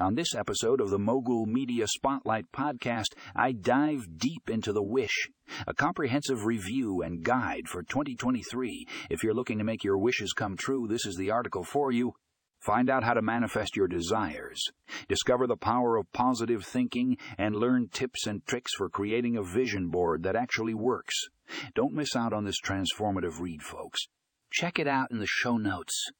On this episode of the Mogul Media Spotlight podcast, I dive deep into the wish, a comprehensive review and guide for 2023. If you're looking to make your wishes come true, this is the article for you. Find out how to manifest your desires. Discover the power of positive thinking and learn tips and tricks for creating a vision board that actually works. Don't miss out on this transformative read, folks. Check it out in the show notes.